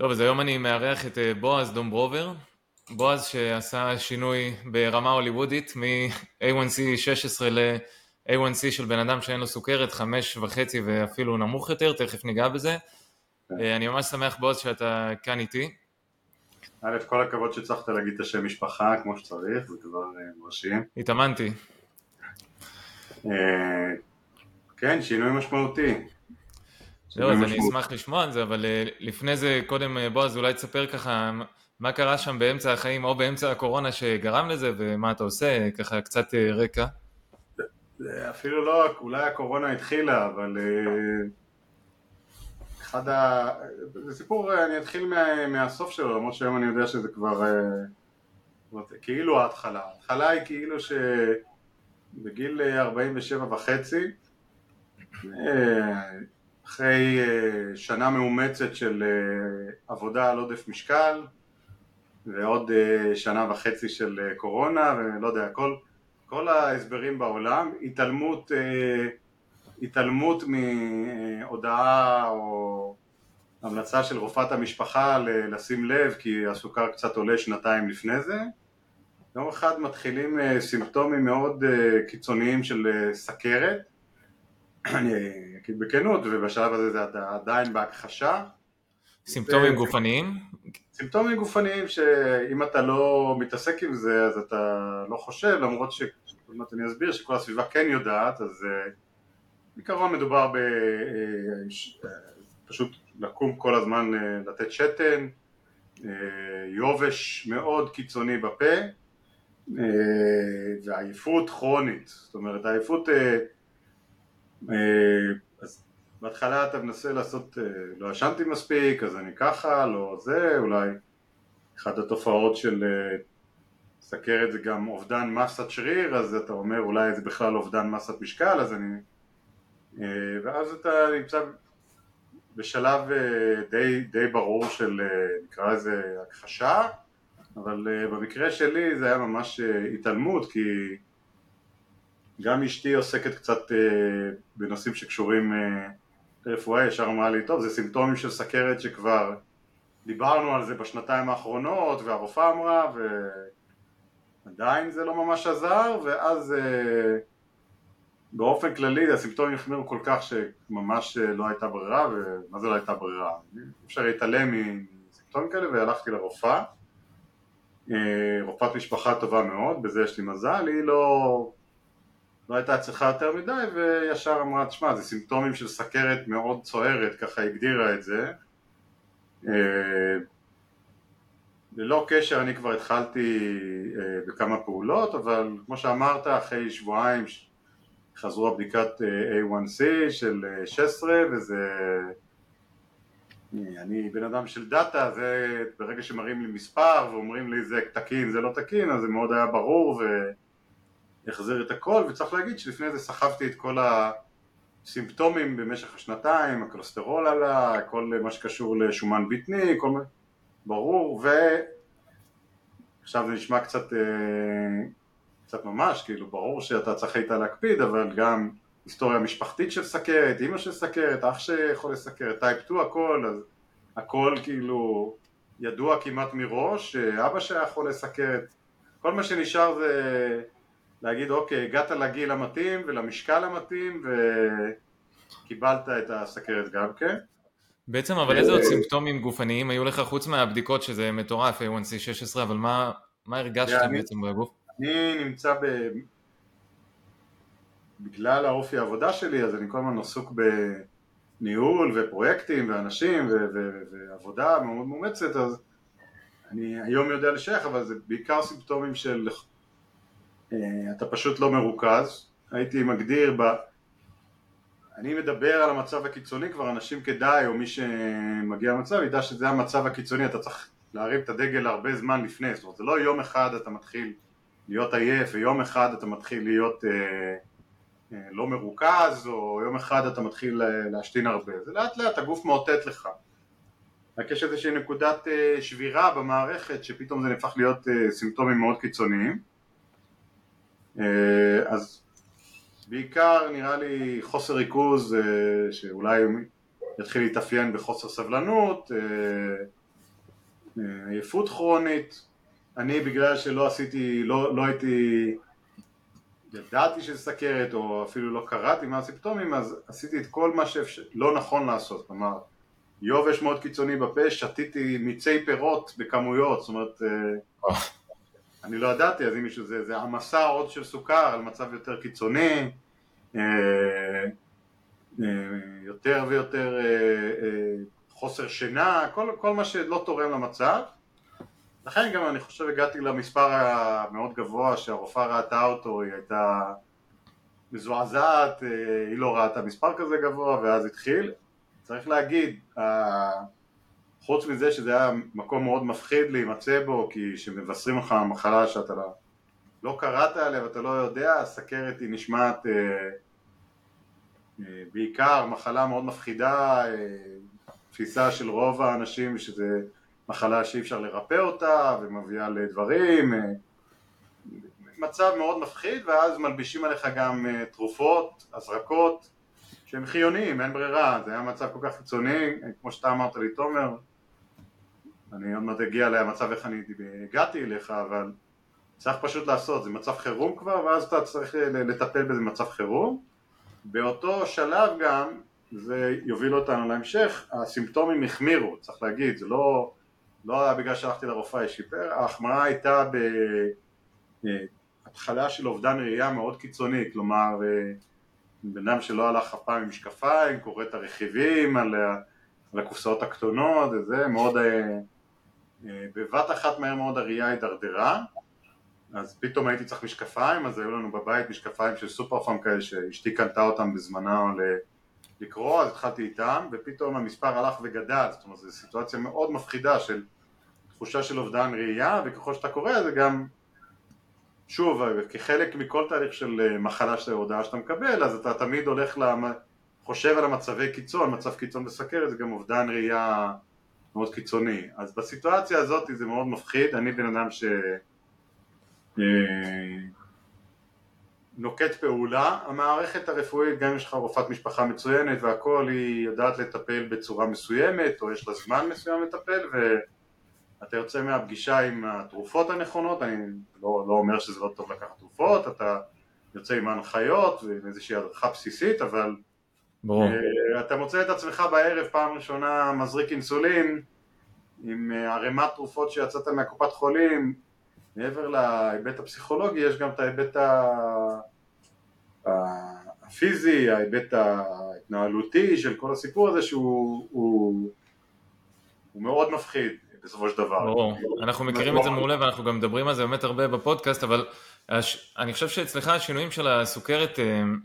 טוב, אז היום אני מארח את אה, בועז דומברובר. בועז שעשה שינוי ברמה הוליוודית מ-A1C 16 ל-A1C של בן אדם שאין לו סוכרת, חמש וחצי ואפילו נמוך יותר, תכף ניגע בזה. אה, אני ממש שמח בועז שאתה כאן איתי. א', כל הכבוד שהצלחת להגיד את השם משפחה כמו שצריך, זה כבר אה, מרשים. התאמנתי. כן, שינוי משמעותי. זהו, אז אני אשמח לשמוע על זה, אבל אה, לפני זה, קודם אה, בועז, אולי תספר ככה מה קרה שם באמצע החיים או באמצע הקורונה שגרם לזה, ומה אתה עושה, ככה קצת אה, רקע. אפילו לא, אולי הקורונה התחילה, אבל אחד ה... זה סיפור, אני אתחיל מה... מהסוף שלו, למרות שהיום אני יודע שזה כבר כאילו ההתחלה. ההתחלה היא כאילו שבגיל 47 וחצי אחרי אה, שנה מאומצת של אה, עבודה על עודף משקל ועוד אה, שנה וחצי של קורונה ולא יודע, כל, כל ההסברים בעולם, התעלמות, התעלמות מהודעה או המלצה של רופאת המשפחה לשים לב כי הסוכר קצת עולה שנתיים לפני זה. יום אחד מתחילים סימפטומים מאוד קיצוניים של סכרת בכנות, ובשלב הזה זה עדיין בהכחשה. סימפטומים גופניים? סימפטומים גופניים שאם אתה לא מתעסק עם זה אז אתה לא חושב, למרות שעוד מעט אני אסביר שכל הסביבה כן יודעת, אז אה, בעיקרון מדובר ב... אה, אה, פשוט לקום כל הזמן לתת שתן, יובש מאוד קיצוני בפה ועייפות כרונית, זאת אומרת העייפות בהתחלה אתה מנסה לעשות, אה, לא ישנתי מספיק, אז אני ככה, לא זה, אולי אחת התופעות של אה, סכרת זה גם אובדן מסת שריר, אז אתה אומר אולי זה בכלל אובדן מסת משקל, אז אני... ואז אתה נמצא בשלב די, די ברור של נקרא לזה הכחשה, אבל במקרה שלי זה היה ממש התעלמות, כי גם אשתי עוסקת קצת אה, בנושאים שקשורים אה, לרפואה, ישר אמרה לי, טוב, זה סימפטומים של סכרת שכבר דיברנו על זה בשנתיים האחרונות, והרופאה אמרה, ועדיין זה לא ממש עזר, ואז אה, באופן כללי הסימפטומים החמירו כל כך שממש לא הייתה ברירה, ומה זה לא הייתה ברירה? אפשר להתעלם מסימפטומים כאלה, והלכתי לרופאה. רופאת משפחה טובה מאוד, בזה יש לי מזל, היא לא... לא הייתה צריכה יותר מדי וישר אמרה, תשמע זה סימפטומים של סכרת מאוד צוערת, ככה הגדירה את זה. אה, ללא קשר אני כבר התחלתי אה, בכמה פעולות, אבל כמו שאמרת אחרי שבועיים חזרו הבדיקת אה, A1C של 16 וזה אני בן אדם של דאטה, זה ברגע שמראים לי מספר ואומרים לי זה תקין זה לא תקין אז זה מאוד היה ברור ו... יחזיר את הכל, וצריך להגיד שלפני זה סחבתי את כל הסימפטומים במשך השנתיים, הכולסטרול עלה, כל מה שקשור לשומן בטני, כל מה... ברור, ועכשיו זה נשמע קצת, אה, קצת ממש, כאילו ברור שאתה צריך היית להקפיד, אבל גם היסטוריה משפחתית של סכרת, אימא של סכרת, אח שיכול לסכרת, טייפ 2 הכל, אז הכל כאילו ידוע כמעט מראש, אבא שהיה חולה סכרת, כל מה שנשאר זה להגיד אוקיי הגעת לגיל המתאים ולמשקל המתאים וקיבלת את הסכרת גם כן בעצם אבל איזה עוד סימפטומים גופניים היו לך חוץ מהבדיקות שזה מטורף A1C 16 אבל מה, מה הרגשת בעצם בגוף? אני נמצא ב... בגלל האופי העבודה שלי אז אני כל הזמן עסוק בניהול ופרויקטים ואנשים ו- ו- ועבודה מאוד מאומצת אז אני היום יודע לשייך אבל זה בעיקר סימפטומים של אתה פשוט לא מרוכז, הייתי מגדיר ב... אני מדבר על המצב הקיצוני, כבר אנשים כדאי או מי שמגיע למצב ידע שזה המצב הקיצוני, אתה צריך להרים את הדגל הרבה זמן לפני, זאת אומרת זה לא יום אחד אתה מתחיל להיות עייף ויום אחד אתה מתחיל להיות אה, אה, לא מרוכז או יום אחד אתה מתחיל אה, להשתין הרבה, זה לאט לאט הגוף מאותת לך. רק יש איזושהי נקודת אה, שבירה במערכת שפתאום זה נהפך להיות אה, סימפטומים מאוד קיצוניים. אה, אז בעיקר נראה לי חוסר ריכוז אה, שאולי יתחיל להתאפיין בחוסר סבלנות, אה, עייפות כרונית, אני בגלל שלא עשיתי, לא, לא הייתי, ידעתי שזה סכרת או אפילו לא קראתי מה הסימפטומים אז עשיתי את כל מה שלא נכון לעשות, כלומר יובש מאוד קיצוני בפה, שתיתי מיצי פירות בכמויות, זאת אומרת אה, אני לא ידעתי אז אם מישהו זה, זה העמסה עוד של סוכר על מצב יותר קיצוני אה, אה, יותר ויותר חוסר שינה, כל, כל מה שלא תורם למצב לכן גם אני חושב הגעתי למספר המאוד גבוה שהרופאה ראתה אותו, היא הייתה מזועזעת, אה, היא לא ראתה מספר כזה גבוה ואז התחיל. צריך להגיד, חוץ מזה שזה היה מקום מאוד מפחיד להימצא בו כי שמבשרים לך מחלה שאתה לא, לא קראת עליה ואתה לא יודע, הסכרת היא נשמעת אה, אה, בעיקר מחלה מאוד מפחידה, תפיסה של רוב האנשים שזה מחלה שאי אפשר לרפא אותה ומביאה לדברים, אה, מצב מאוד מפחיד ואז מלבישים עליך גם אה, תרופות, הזרקות שהם חיוניים, אין ברירה, זה היה מצב כל כך קיצוני, כמו שאתה אמרת לי תומר, אני עוד מעט אגיע למצב איך אני הגעתי אליך, אבל צריך פשוט לעשות, זה מצב חירום כבר ואז אתה צריך לטפל בזה מצב חירום. באותו שלב גם זה יוביל אותנו להמשך, הסימפטומים החמירו, צריך להגיד, זה לא לא היה בגלל שהלכתי לרופאה ישיפר, ההחמרה הייתה בהתחלה של אובדן ראייה מאוד קיצוני, כלומר אה, בן אדם שלא הלך אף פעם עם משקפיים, קורא את הרכיבים על, על הקופסאות הקטנות וזה, מאוד, אה, אה, בבת אחת מהר מאוד הראייה הידרדרה, אז פתאום הייתי צריך משקפיים, אז היו לנו בבית משקפיים של סופר פארם כאלה שאשתי קנתה אותם בזמנה לקרוא, אז התחלתי איתם, ופתאום המספר הלך וגדל, זאת אומרת זו סיטואציה מאוד מפחידה של תחושה של אובדן ראייה, וככל שאתה קורא זה גם, שוב, כחלק מכל תהליך של אה, מחלה של הודעה שאתה מקבל, אז אתה תמיד הולך, למ... חושב על המצבי קיצון, מצב קיצון בסכרת זה גם אובדן ראייה מאוד קיצוני. אז בסיטואציה הזאת זה מאוד מפחיד, אני בן אדם ש... אה, נוקט פעולה, המערכת הרפואית גם אם יש לך רופאת משפחה מצוינת והכל היא יודעת לטפל בצורה מסוימת או יש לה זמן מסוים לטפל ואתה יוצא מהפגישה עם התרופות הנכונות, אני לא, לא אומר שזה לא טוב לקחת תרופות, אתה יוצא עם ההנחיות ועם איזושהי הדרכה בסיסית אבל ברור. Uh, אתה מוצא את עצמך בערב פעם ראשונה מזריק אינסולין עם uh, ערימת תרופות שיצאת מהקופת חולים מעבר להיבט הפסיכולוגי יש גם את ההיבט הפיזי, ההיבט ההתנהלותי של כל הסיפור הזה שהוא הוא, הוא מאוד מפחיד בסופו של דבר. ברור, אנחנו מכירים את זה מעולה ואנחנו גם מדברים על זה באמת הרבה בפודקאסט, אבל הש... אני חושב שאצלך השינויים של הסוכרת,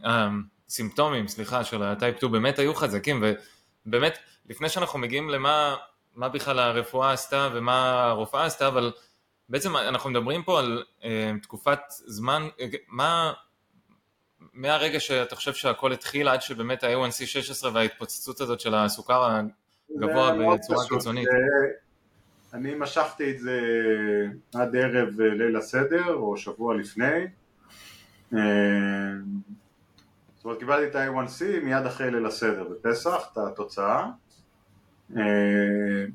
אה, הסימפטומים, סליחה, של הטייפ 2 באמת היו חזקים, ובאמת, לפני שאנחנו מגיעים למה מה בכלל הרפואה עשתה ומה הרופאה עשתה, אבל בעצם אנחנו מדברים פה על אה, תקופת זמן, אה, מה, מהרגע שאתה חושב שהכל התחיל עד שבאמת ה-A1C 16 וההתפוצצות הזאת של הסוכר הגבוה בצורה קיצונית. אני משכתי את זה עד ערב אה, ליל הסדר או שבוע לפני אה, זאת אומרת קיבלתי את ה-A1C מיד אחרי ליל הסדר בפסח, את התוצאה אה,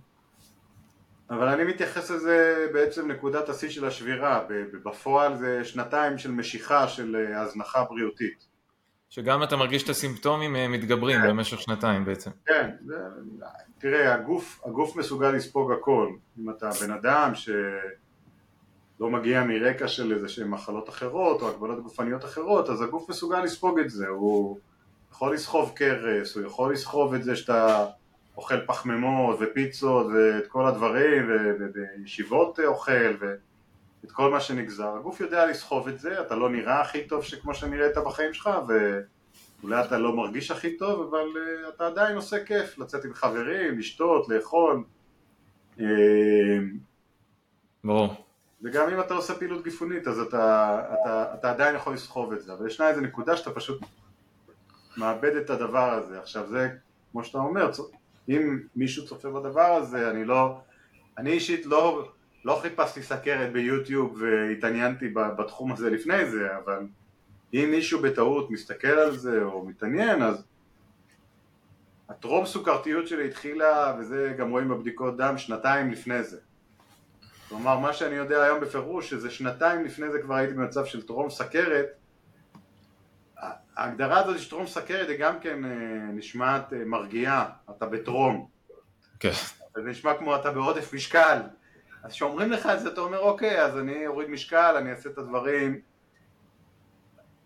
אבל אני מתייחס לזה בעצם נקודת השיא של השבירה, בפועל זה שנתיים של משיכה של אה, הזנחה בריאותית. שגם אתה מרגיש את הסימפטומים אה, מתגברים כן. במשך שנתיים בעצם. כן, זה, תראה, הגוף, הגוף מסוגל לספוג הכל. אם אתה בן אדם שלא מגיע מרקע של איזה שהן מחלות אחרות או הגבלות גופניות אחרות, אז הגוף מסוגל לספוג את זה. הוא יכול לסחוב קרס, הוא יכול לסחוב את זה שאתה... אוכל פחמימות ופיצות ואת כל הדברים ובישיבות אוכל ואת כל מה שנגזר, הגוף יודע לסחוב את זה, אתה לא נראה הכי טוב שכמו שנראית בחיים שלך ואולי אתה לא מרגיש הכי טוב אבל uh, אתה עדיין עושה כיף לצאת עם חברים, לשתות, לאכול. אה, ברור וגם אם אתה עושה פעילות גפונית אז אתה, אתה, אתה עדיין יכול לסחוב את זה אבל ישנה איזה נקודה שאתה פשוט מאבד את הדבר הזה עכשיו זה כמו שאתה אומר אם מישהו צופה בדבר הזה, אני לא, אני אישית לא, לא חיפשתי סכרת ביוטיוב והתעניינתי בתחום הזה לפני זה, אבל אם מישהו בטעות מסתכל על זה או מתעניין, אז הטרום סוכרתיות שלי התחילה, וזה גם רואים בבדיקות דם, שנתיים לפני זה. כלומר, מה שאני יודע היום בפירוש, שזה שנתיים לפני זה כבר הייתי במצב של טרום סכרת, ההגדרה הזאת של טרום סכרת היא גם כן אה, נשמעת אה, מרגיעה, אתה בטרום. כן. זה נשמע כמו אתה בעודף משקל. אז כשאומרים לך את זה אתה אומר אוקיי, אז אני אוריד משקל, אני אעשה את הדברים.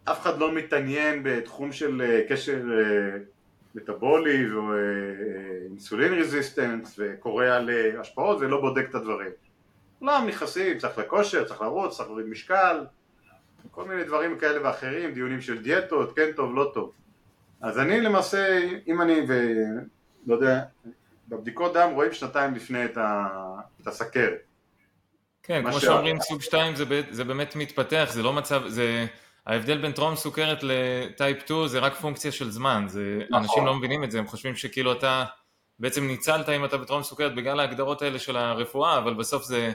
אף אחד לא מתעניין בתחום של אה, קשר מטאבולי ואינסולין רזיסטנס וקורא על השפעות ולא בודק את הדברים. כולם נכנסים, צריך לכושר, צריך לרוץ, צריך להוריד משקל, כל מיני דברים כאלה ואחרים, דיונים של דיאטות, כן טוב, לא טוב. אז אני למעשה, אם אני, ולא יודע, בבדיקות דם רואים שנתיים לפני את, ה... את הסכרת. כן, כמו ש... שאומרים סוג 2 זה, זה באמת מתפתח, זה לא מצב, זה... ההבדל בין טרום סוכרת לטייפ 2 זה רק פונקציה של זמן, זה, נכון. אנשים לא מבינים את זה, הם חושבים שכאילו אתה בעצם ניצלת אם אתה בטרום סוכרת בגלל ההגדרות האלה של הרפואה, אבל בסוף זה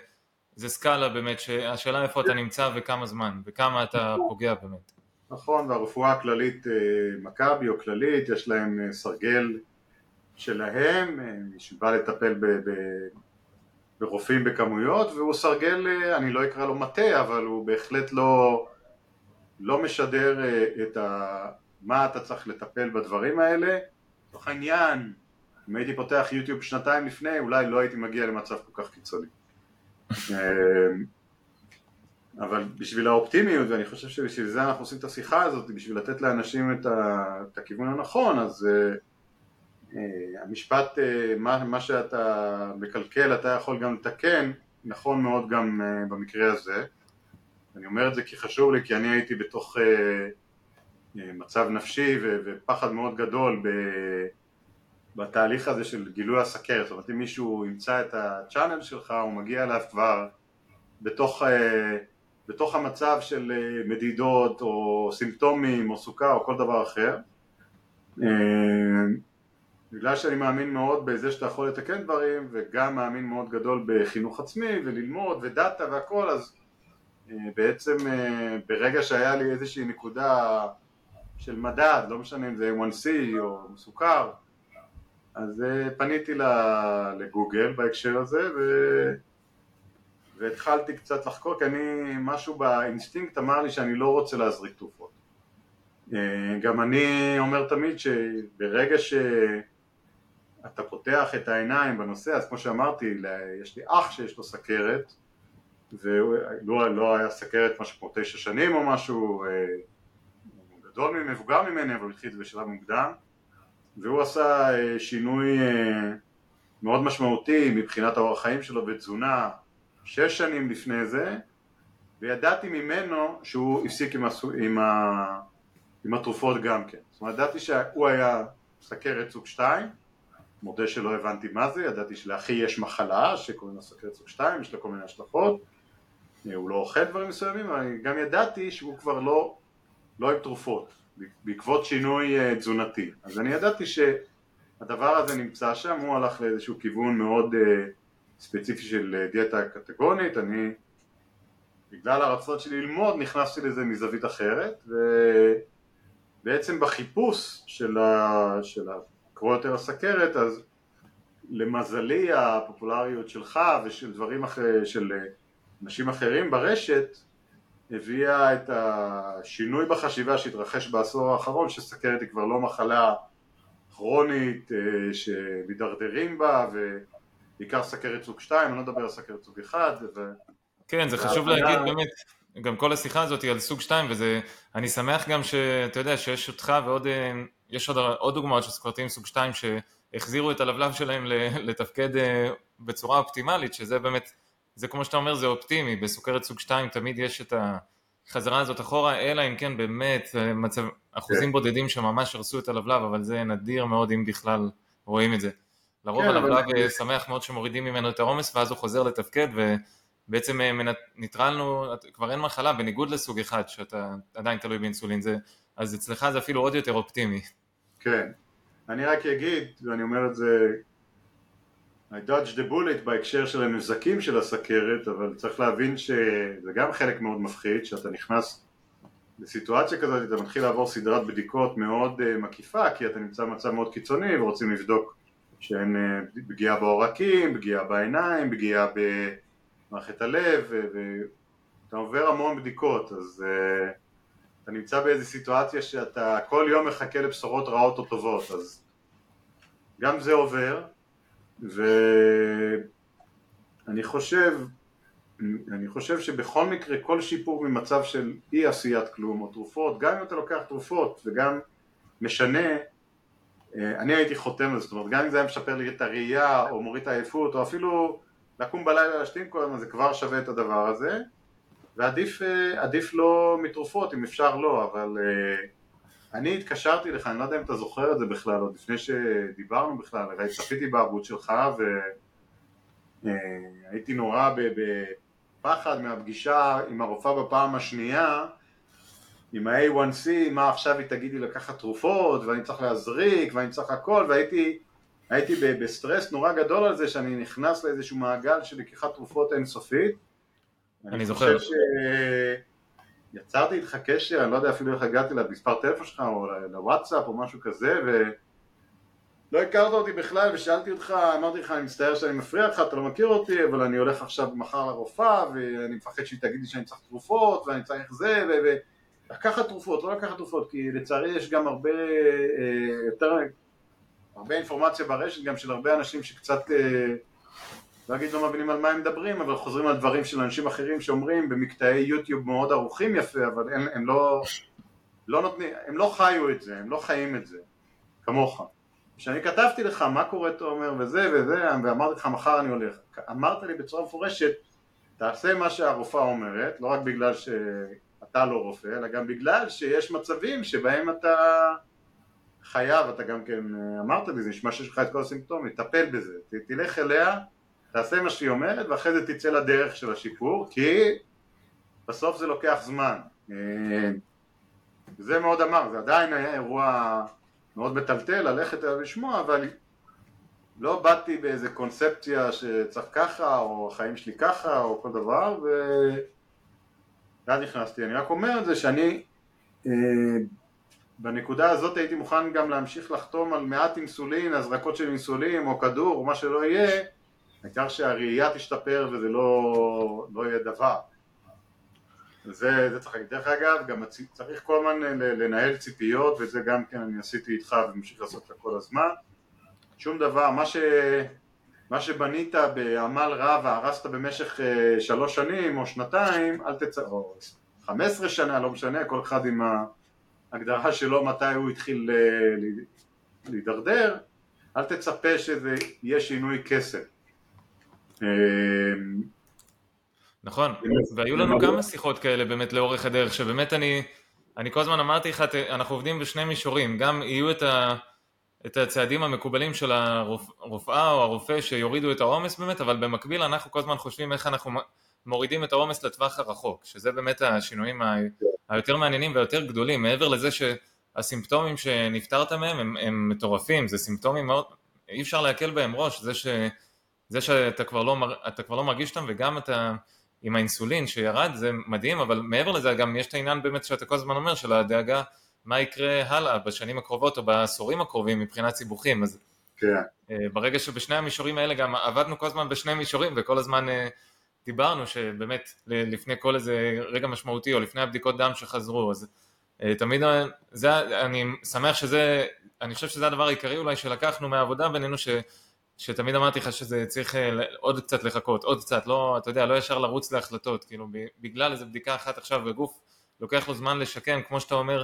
זה סקאלה באמת, שהשאלה איפה אתה נמצא וכמה זמן, וכמה אתה פוגע באמת. נכון, והרפואה הכללית, אה, מכבי או כללית, יש להם אה, סרגל שלהם, אה, שבא לטפל ב, ב, ברופאים בכמויות, והוא סרגל, אני לא אקרא לו מטה, אבל הוא בהחלט לא, לא משדר את ה, מה אתה צריך לטפל בדברים האלה. לצורך העניין, אם הייתי פותח יוטיוב שנתיים לפני, אולי לא הייתי מגיע למצב כל כך קיצוני. אמ, אבל בשביל האופטימיות, ואני חושב שבשביל זה אנחנו עושים את השיחה הזאת, בשביל לתת לאנשים את, ה, את הכיוון הנכון, אז uh, uh, המשפט, uh, מה, מה שאתה מקלקל אתה יכול גם לתקן, נכון מאוד גם uh, במקרה הזה. אני אומר את זה כי חשוב לי, כי אני הייתי בתוך uh, uh, מצב נפשי ו, ופחד מאוד גדול ב... בתהליך הזה של גילוי הסכרת, זאת אומרת אם מישהו ימצא את הצ'אנל שלך הוא מגיע אליו כבר בתוך, אה, בתוך המצב של אה, מדידות או סימפטומים או סוכר או כל דבר אחר. אה, בגלל שאני מאמין מאוד בזה שאתה יכול לתקן דברים וגם מאמין מאוד גדול בחינוך עצמי וללמוד ודאטה והכל אז בעצם ברגע שהיה לי איזושהי נקודה של מדד, לא משנה אם זה A1C או סוכר אז אה, פניתי לגוגל בהקשר הזה ו... והתחלתי קצת לחקור כי אני, משהו באינסטינקט אמר לי שאני לא רוצה להזריק תרופות. אה, גם אני אומר תמיד שברגע שאתה פותח את העיניים בנושא, אז כמו שאמרתי, יש לי אח שיש לו סכרת והוא לא, היה סכרת משהו כמו תשע שנים או משהו, אה, גדול ממני, מבוגר ממני, אבל הוא התחיל את זה בשלב מוקדם והוא עשה אה, שינוי אה, מאוד משמעותי מבחינת האורח חיים שלו ותזונה שש שנים לפני זה וידעתי ממנו שהוא הפסיק עם, הסו, עם, ה, עם התרופות גם כן. זאת אומרת ידעתי שהוא היה סכרת סוג 2 מודה שלא הבנתי מה זה, ידעתי שלאחי יש מחלה שקוראים לה סכרת סוג 2, יש לה כל מיני השלכות אה, הוא לא אוכל דברים מסוימים, אבל גם ידעתי שהוא כבר לא, לא עם תרופות בעקבות שינוי אה, תזונתי. אז אני ידעתי שהדבר הזה נמצא שם, הוא הלך לאיזשהו כיוון מאוד אה, ספציפי של אה, דיאטה קטגונית, אני בגלל הרצון שלי ללמוד נכנסתי לזה מזווית אחרת ובעצם בחיפוש של, ה... של לקרוא יותר הסכרת אז למזלי הפופולריות שלך ושל דברים אחרים, של אנשים אחרים ברשת הביאה את השינוי בחשיבה שהתרחש בעשור האחרון שסכרת היא כבר לא מחלה כרונית אה, שמדרדרים בה ובעיקר סכרת סוג 2, אני לא מדבר על סכרת סוג 1 ו... כן, זה חשוב להגיד באמת, גם כל השיחה הזאת היא על סוג 2 וזה, אני שמח גם שאתה יודע שיש אותך ועוד, אה, יש עוד, עוד דוגמאות של סכרתיים סוג 2 שהחזירו את הלבלב שלהם לתפקד אה, בצורה אופטימלית, שזה באמת זה כמו שאתה אומר, זה אופטימי, בסוכרת סוג 2 תמיד יש את החזרה הזאת אחורה, אלא אם כן באמת מצב, אחוזים כן. בודדים שממש הרסו את הלבלב, אבל זה נדיר מאוד אם בכלל רואים את זה. לרוב כן, הלבלב אבל... שמח מאוד שמורידים ממנו את העומס ואז הוא חוזר לתפקד ובעצם אה, ניטרלנו, כבר אין מחלה בניגוד לסוג אחד שאתה עדיין תלוי באינסולין, זה, אז אצלך זה אפילו עוד יותר אופטימי. כן, אני רק אגיד, ואני אומר את זה I dodge the bullet בהקשר של הנזקים של הסכרת, אבל צריך להבין שזה גם חלק מאוד מפחיד, שאתה נכנס לסיטואציה כזאת, אתה מתחיל לעבור סדרת בדיקות מאוד uh, מקיפה, כי אתה נמצא במצב מאוד קיצוני ורוצים לבדוק שאין uh, פגיעה בעורקים, פגיעה בעיניים, פגיעה מערכת הלב, ואתה עובר המון בדיקות, אז uh, אתה נמצא באיזו סיטואציה שאתה כל יום מחכה לבשורות רעות או טובות, אז גם זה עובר, ואני חושב, אני חושב שבכל מקרה כל שיפור ממצב של אי עשיית כלום או תרופות, גם אם אתה לוקח תרופות וגם משנה, אה, אני הייתי חותם על זה, זאת אומרת גם אם זה היה משפר לי את הראייה או מוריד את העייפות או אפילו לקום בלילה להשתין כל הזמן זה כבר שווה את הדבר הזה. ועדיף אה, לא מתרופות אם אפשר לא אבל אה, אני התקשרתי לך, אני לא יודע אם אתה זוכר את זה בכלל עוד לפני שדיברנו בכלל, הרי צפיתי בערוץ שלך והייתי נורא בפחד מהפגישה עם הרופאה בפעם השנייה עם ה-A1C, מה עכשיו היא תגיד לי לקחת תרופות ואני צריך להזריק ואני צריך הכל והייתי הייתי בסטרס נורא גדול על זה שאני נכנס לאיזשהו מעגל של לקיחת תרופות אינסופית. אני זוכר יצרתי איתך קשר, אני לא יודע אפילו איך הגעתי למספר טלפון שלך או לוואטסאפ או משהו כזה ולא הכרת אותי בכלל ושאלתי אותך, אמרתי לך אני מצטער שאני מפריע לך, אתה לא מכיר אותי אבל אני הולך עכשיו מחר לרופאה ואני מפחד שהיא תגיד לי שאני צריך תרופות ואני צריך זה ו... לקחת תרופות, לא לקחת תרופות, כי לצערי יש גם הרבה אה, יותר, הרבה אינפורמציה ברשת גם של הרבה אנשים שקצת, אה, אגיד לא מבינים על מה הם מדברים, אבל חוזרים על דברים של אנשים אחרים שאומרים במקטעי יוטיוב מאוד ערוכים יפה, אבל הם, הם לא, לא נותנים, הם לא חיו את זה, הם לא חיים את זה, כמוך. כשאני כתבתי לך מה קורה תומר וזה וזה, ואמרתי לך מחר אני הולך, אמרת לי בצורה מפורשת, תעשה מה שהרופאה אומרת, לא רק בגלל ש... אתה לא רופא, אלא גם בגלל שיש מצבים שבהם אתה חייב, אתה גם כן אמרת לי, זה נשמע שיש לך את כל הסימפטומים, תטפל בזה, תלך אליה, תעשה מה שהיא אומרת ואחרי זה תצא לדרך של השיפור, כי בסוף זה לוקח זמן. זה מאוד אמר, זה עדיין היה אירוע מאוד מטלטל ללכת אליו לשמוע, אבל לא באתי באיזה קונספציה שצריך ככה, או החיים שלי ככה, או כל דבר, ו... ואז נכנסתי, אני רק אומר את זה שאני אה, בנקודה הזאת הייתי מוכן גם להמשיך לחתום על מעט אינסולין, הזרקות של אינסולין או כדור או מה שלא יהיה, העיקר שהראייה תשתפר וזה לא, לא יהיה דבר. זה, זה צריך להגיד. דרך אגב, גם צריך כל הזמן לנהל ציפיות וזה גם כן אני עשיתי איתך וממשיך לעשות את כל הזמן. שום דבר, מה ש... מה שבנית בעמל רב והרסת במשך אה, שלוש שנים או שנתיים, אל תצ... או חמש עשרה שנה, לא משנה, כל אחד עם ההגדרה שלו מתי הוא התחיל אה, להידרדר, אל תצפה שזה יהיה שינוי כסף. אה, נכון, והיו לנו כמה שיחות כאלה באמת לאורך הדרך, שבאמת אני, אני כל הזמן אמרתי לך, אנחנו עובדים בשני מישורים, גם יהיו את ה... את הצעדים המקובלים של הרופאה או הרופא שיורידו את העומס באמת, אבל במקביל אנחנו כל הזמן חושבים איך אנחנו מורידים את העומס לטווח הרחוק, שזה באמת השינויים היותר מעניינים והיותר גדולים, מעבר לזה שהסימפטומים שנפטרת מהם הם, הם מטורפים, זה סימפטומים מאוד, אי אפשר להקל בהם ראש, זה, ש, זה שאתה כבר לא, כבר לא מרגיש אותם וגם אתה עם האינסולין שירד זה מדהים, אבל מעבר לזה גם יש את העניין באמת שאתה כל הזמן אומר של הדאגה מה יקרה הלאה בשנים הקרובות או בעשורים הקרובים מבחינת סיבוכים, אז כן. אה, ברגע שבשני המישורים האלה גם עבדנו כל הזמן בשני מישורים וכל הזמן אה, דיברנו שבאמת לפני כל איזה רגע משמעותי או לפני הבדיקות דם שחזרו, אז אה, תמיד, זה, אני שמח שזה, אני חושב שזה הדבר העיקרי אולי שלקחנו מהעבודה בינינו ש... שתמיד אמרתי לך שזה צריך עוד קצת לחכות, עוד קצת, לא, אתה יודע, לא ישר לרוץ להחלטות, כאילו בגלל איזה בדיקה אחת עכשיו בגוף, לוקח לו זמן לשקם, כמו שאתה אומר,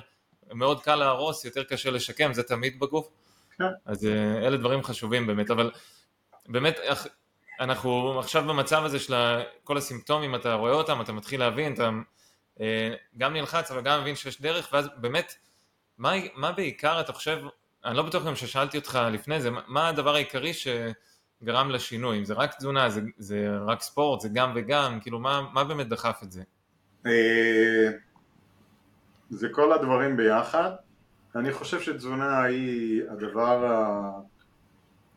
מאוד קל להרוס, יותר קשה לשקם, זה תמיד בגוף. כן. אז אה, אלה דברים חשובים באמת, אבל באמת אנחנו עכשיו במצב הזה של כל הסימפטומים, אתה רואה אותם, אתה מתחיל להבין, אתה אה, גם נלחץ אבל גם מבין שיש דרך, ואז באמת, מה, מה בעיקר אתה חושב, אני לא בטוח גם ששאלתי אותך לפני זה, מה הדבר העיקרי שגרם לשינוי, אם זה רק תזונה, זה, זה רק ספורט, זה גם וגם, כאילו מה, מה באמת דחף את זה? אה, זה כל הדברים ביחד. אני חושב שתזונה היא הדבר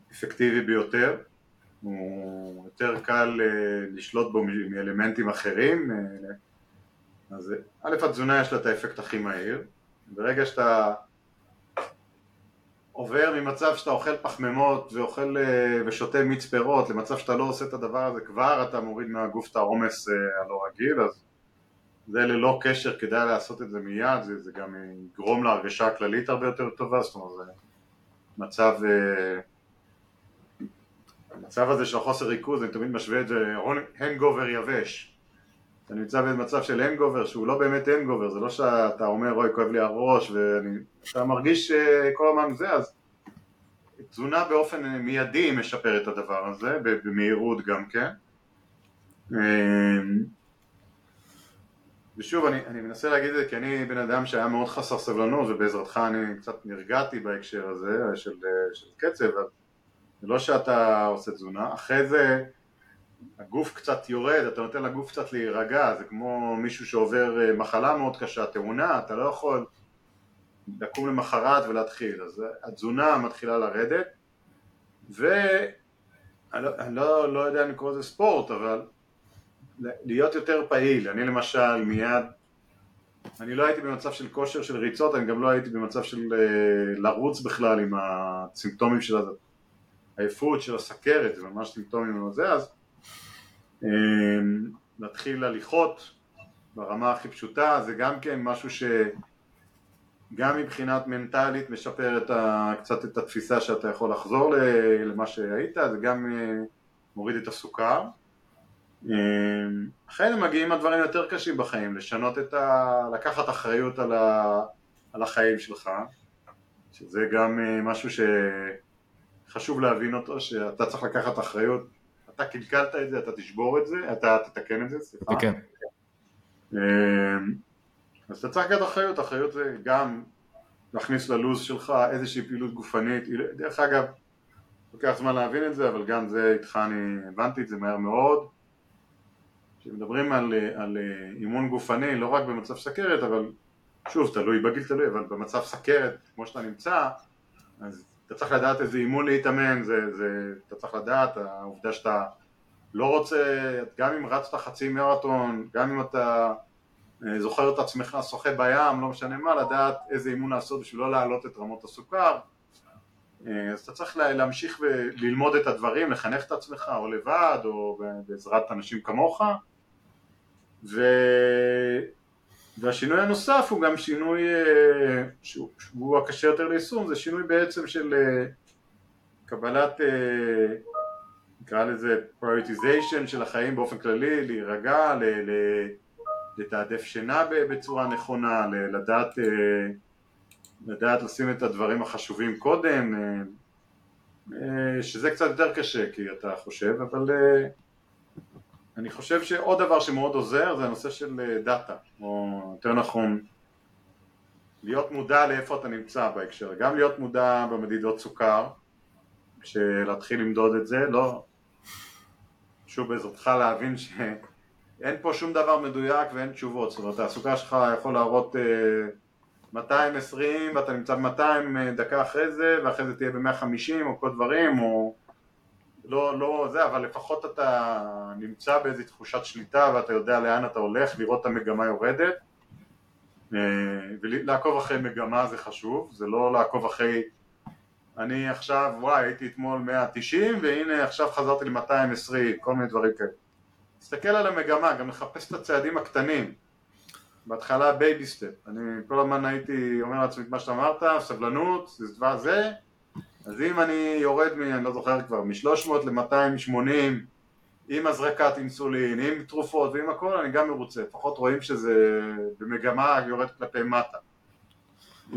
האפקטיבי ביותר. הוא יותר קל אה, לשלוט בו מאלמנטים אחרים. אה, אז א', התזונה יש לה את האפקט הכי מהיר. ברגע שאתה עובר ממצב שאתה אוכל פחמימות ואוכל ושותה מיץ פירות למצב שאתה לא עושה את הדבר הזה כבר אתה מוריד מהגוף את העומס הלא רגיל אז זה ללא קשר כדאי לעשות את זה מיד זה, זה גם יגרום להרגשה הכללית הרבה יותר טובה זאת אומרת זה מצב המצב הזה של החוסר ריכוז אני תמיד משווה את זה הנגובר יבש אתה נמצא במצב של הנגובר שהוא לא באמת הנגובר, זה לא שאתה אומר אוי כואב לי הראש ואתה מרגיש כל הזמן זה אז תזונה באופן מיידי משפר את הדבר הזה, במהירות גם כן? אמ, ושוב אני, אני מנסה להגיד את זה כי אני בן אדם שהיה מאוד חסר סבלנות ובעזרתך אני קצת נרגעתי בהקשר הזה של, של קצב זה לא שאתה עושה תזונה, אחרי זה הגוף קצת יורד, אתה נותן לגוף קצת להירגע, זה כמו מישהו שעובר אה, מחלה מאוד קשה, תאונה, אתה לא יכול לקום למחרת ולהתחיל, אז התזונה מתחילה לרדת ואני לא, לא, לא יודע אם לקרוא לזה ספורט, אבל להיות יותר פעיל, אני למשל מיד, אני לא הייתי במצב של כושר של ריצות, אני גם לא הייתי במצב של אה, לרוץ בכלל עם הסימפטומים של העייפות, של הסכרת, זה ממש סימפטומים לזה, אז להתחיל הליכות ברמה הכי פשוטה, זה גם כן משהו שגם מבחינת מנטלית משפר את ה, קצת את התפיסה שאתה יכול לחזור למה שהיית, זה גם אה, מוריד את הסוכר. אחרי זה מגיעים הדברים יותר קשים בחיים, לשנות את ה... לקחת אחריות על, ה... על החיים שלך, שזה גם אה, משהו שחשוב להבין אותו, שאתה צריך לקחת אחריות אתה קלקלת את זה, אתה תשבור את זה, אתה תתקן את זה, סליחה. כן. אז אתה צריך לקחת אחריות, אחריות זה גם להכניס ללו"ז שלך איזושהי פעילות גופנית, דרך אגב, לוקח זמן להבין את זה, אבל גם זה איתך אני הבנתי את זה מהר מאוד. כשמדברים על, על אימון גופני, לא רק במצב סכרת, אבל שוב, תלוי בגיל תלוי, אבל במצב סכרת, כמו שאתה נמצא, אז אתה צריך לדעת איזה אימון להתאמן, זה, זה, אתה צריך לדעת, העובדה שאתה לא רוצה, גם אם רצת חצי מרתון, גם אם אתה אה, זוכר את עצמך שוחה בים, לא משנה מה, לדעת איזה אימון לעשות בשביל לא להעלות את רמות הסוכר. אה, אז אתה צריך להמשיך וללמוד את הדברים, לחנך את עצמך או לבד או בעזרת אנשים כמוך. ו... והשינוי הנוסף הוא גם שינוי אה, שהוא, הקשה יותר ליישום, זה שינוי בעצם של אה, קבלת, אה, נקרא לזה prioritization של החיים באופן כללי, להירגע, לתעדף שינה בצורה נכונה, לדעת, לדעת לשים את הדברים החשובים קודם, שזה קצת יותר קשה כי אתה חושב, אבל אני חושב שעוד דבר שמאוד עוזר זה הנושא של דאטה, או יותר נכון להיות מודע לאיפה אתה נמצא בהקשר, גם להיות מודע במדידות סוכר, כשלהתחיל למדוד את זה, לא, שוב בעזרתך להבין שאין פה שום דבר מדויק ואין תשובות, זאת אומרת הסוכר שלך יכול להראות 220 אה, ואתה נמצא ב-200 אה, דקה אחרי זה ואחרי זה תהיה ב-150 או כל דברים או לא, לא זה, אבל לפחות אתה נמצא באיזו תחושת שליטה ואתה יודע לאן אתה הולך, לראות את המגמה יורדת אה, ולעקוב אחרי מגמה זה חשוב, זה לא לעקוב אחרי אני עכשיו, וואי, הייתי אתמול 190 והנה עכשיו חזרתי ל-220, כל מיני דברים כאלה. תסתכל על המגמה, גם לחפש את הצעדים הקטנים. בהתחלה baby step, אני כל הזמן הייתי אומר לעצמי את מה שאתה אמרת, סבלנות, זה דבר זה, אז אם אני יורד מ... אני לא זוכר כבר, מ-300 ל-280 עם הזרקת אינסולין, עם תרופות ועם הכל, אני גם מרוצה, לפחות רואים שזה במגמה יורד כלפי מטה.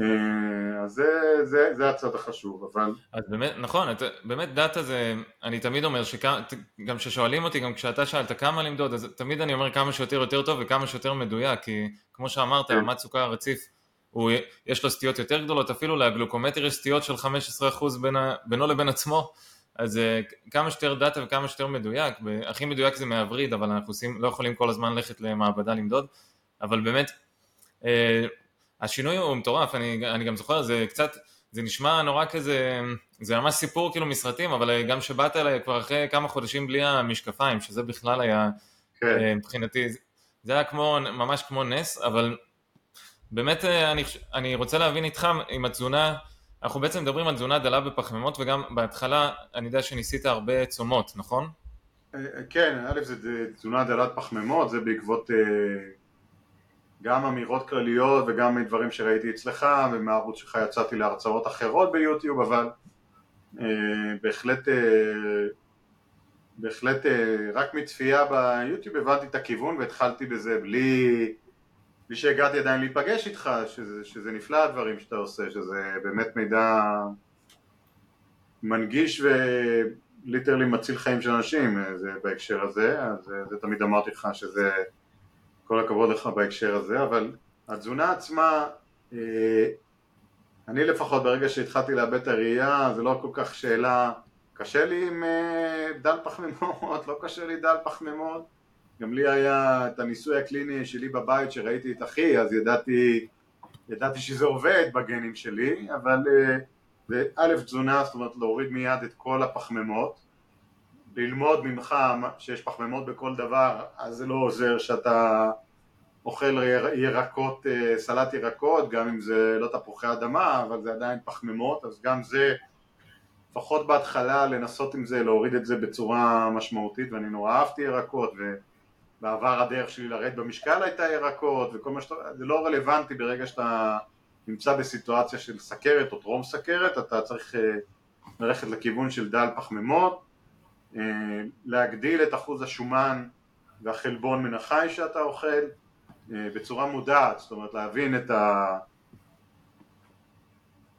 אה, אז זה, זה, זה הצד החשוב, אבל... אז באמת, נכון, את, באמת דאטה זה, אני תמיד אומר, שגם כששואלים אותי, גם כשאתה שאלת כמה למדוד, אז תמיד אני אומר כמה שיותר יותר טוב וכמה שיותר מדויק, כי כמו שאמרת, כן. רמת סוכר רציף הוא, יש לו סטיות יותר גדולות, אפילו לגלוקומטר יש סטיות של 15% בין, בינו לבין עצמו, אז uh, כמה שיותר דאטה וכמה שיותר מדויק, הכי מדויק זה מהווריד, אבל אנחנו עושים, לא יכולים כל הזמן ללכת למעבדה למדוד, אבל באמת, uh, השינוי הוא מטורף, אני, אני גם זוכר, זה קצת, זה נשמע נורא כזה, זה ממש סיפור כאילו מסרטים, אבל גם שבאת אליי כבר אחרי כמה חודשים בלי המשקפיים, שזה בכלל היה, כן. מבחינתי, זה היה כמו, ממש כמו נס, אבל באמת אה, אני, אני רוצה להבין איתך עם התזונה, אנחנו בעצם מדברים על תזונה דלה בפחמימות, וגם בהתחלה אני יודע שניסית הרבה צומות, נכון? כן, א' זה תזונה דלת פחמימות, זה בעקבות גם אמירות כלליות וגם מדברים שראיתי אצלך ומהערוץ שלך יצאתי להרצאות אחרות ביוטיוב אבל אה, בהחלט אה, בהחלט אה, רק מצפייה ביוטיוב הבנתי את הכיוון והתחלתי בזה בלי, בלי שהגעתי עדיין להיפגש איתך שזה, שזה נפלא הדברים שאתה עושה שזה באמת מידע מנגיש וליטרלי מציל חיים של אנשים זה בהקשר הזה אז זה תמיד אמרתי לך שזה כל הכבוד לך בהקשר הזה, אבל התזונה עצמה, אה, אני לפחות ברגע שהתחלתי לאבד את הראייה, זה לא כל כך שאלה, קשה לי עם אה, דל פחמימות, לא קשה לי דל פחמימות, גם לי היה את הניסוי הקליני שלי בבית שראיתי את אחי, אז ידעתי, ידעתי שזה עובד בגנים שלי, אבל אה, זה א' תזונה, זאת אומרת להוריד מיד את כל הפחמימות, ללמוד ממך שיש פחמימות בכל דבר, אז זה לא עוזר שאתה אוכל ירקות, אה, סלט ירקות, גם אם זה לא תפוחי אדמה, אבל זה עדיין פחמימות, אז גם זה, לפחות בהתחלה לנסות עם זה, להוריד את זה בצורה משמעותית, ואני נורא אהבתי ירקות, ובעבר הדרך שלי לרדת במשקל הייתה ירקות, וכל מה שאתה, זה לא רלוונטי ברגע שאתה נמצא בסיטואציה של סכרת או טרום סכרת, אתה צריך אה, ללכת לכיוון של דל פחמימות, אה, להגדיל את אחוז השומן והחלבון מן החי שאתה אוכל, אה, בצורה מודעת, זאת אומרת להבין את ה...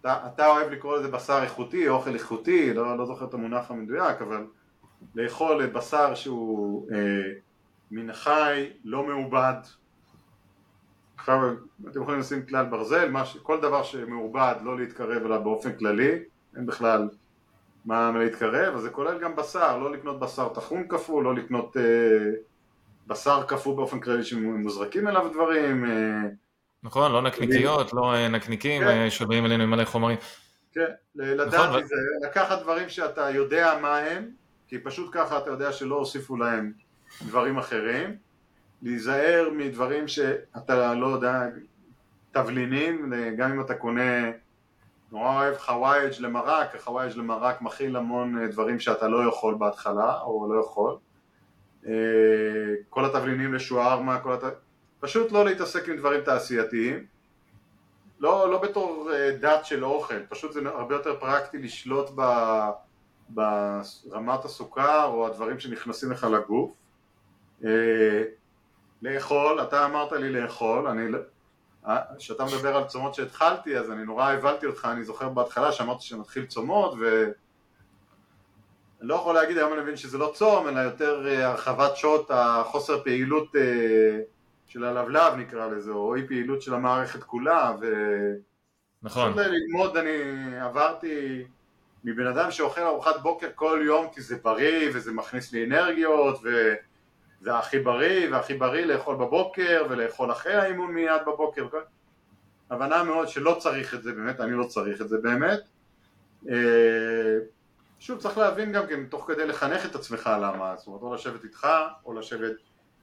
אתה, אתה אוהב לקרוא לזה בשר איכותי, אוכל איכותי, לא, לא זוכר את המונח המדויק, אבל לאכול בשר שהוא אה, מן החי, לא מעובד. עכשיו אתם יכולים לשים כלל ברזל, מש, כל דבר שמעובד לא להתקרב אליו באופן כללי, אין בכלל מה להתקרב, אז זה כולל גם בשר, לא לקנות בשר טחון כפול, לא לקנות אה, בשר קפוא באופן כללי שמוזרקים אליו דברים. אה, נכון, לא נקניקיות, לא אה, נקניקים כן. אה, שבאים אלינו עם מלא חומרים. כן, לדעת נכון, זה, לקחת דברים שאתה יודע מה הם, כי פשוט ככה אתה יודע שלא הוסיפו להם דברים אחרים, להיזהר מדברים שאתה לא יודע, תבלינים, גם אם אתה קונה, נורא אוהב חווייג' למרק, החווייג' למרק מכיל המון דברים שאתה לא יכול בהתחלה, או לא יכול. אה, כל התבלינים לשוארמה, כל הת... פשוט לא להתעסק עם דברים תעשייתיים, לא, לא בתור אה, דת של אוכל, פשוט זה הרבה יותר פרקטי לשלוט ב, ברמת הסוכר או הדברים שנכנסים לך לגוף. אה, לאכול, אתה אמרת לי לאכול, אני, לא, כשאתה מדבר על צומות שהתחלתי אז אני נורא הבלתי אותך, אני זוכר בהתחלה שאמרתי שנתחיל צומות ו... אני לא יכול להגיד, היום אני מבין שזה לא צום, אלא יותר אה, הרחבת שעות החוסר פעילות אה, של הלבלב נקרא לזה, או אי פעילות של המערכת כולה, ו... נכון. ללמוד, אני עברתי מבן אדם שאוכל ארוחת בוקר כל יום כי זה בריא וזה מכניס לי אנרגיות וזה הכי בריא והכי בריא לאכול בבוקר ולאכול אחרי האימון מיד בבוקר הבנה מאוד שלא צריך את זה באמת, אני לא צריך את זה באמת. אה, שוב צריך להבין גם כן תוך כדי לחנך את עצמך למה, זאת אומרת או לשבת איתך או לשבת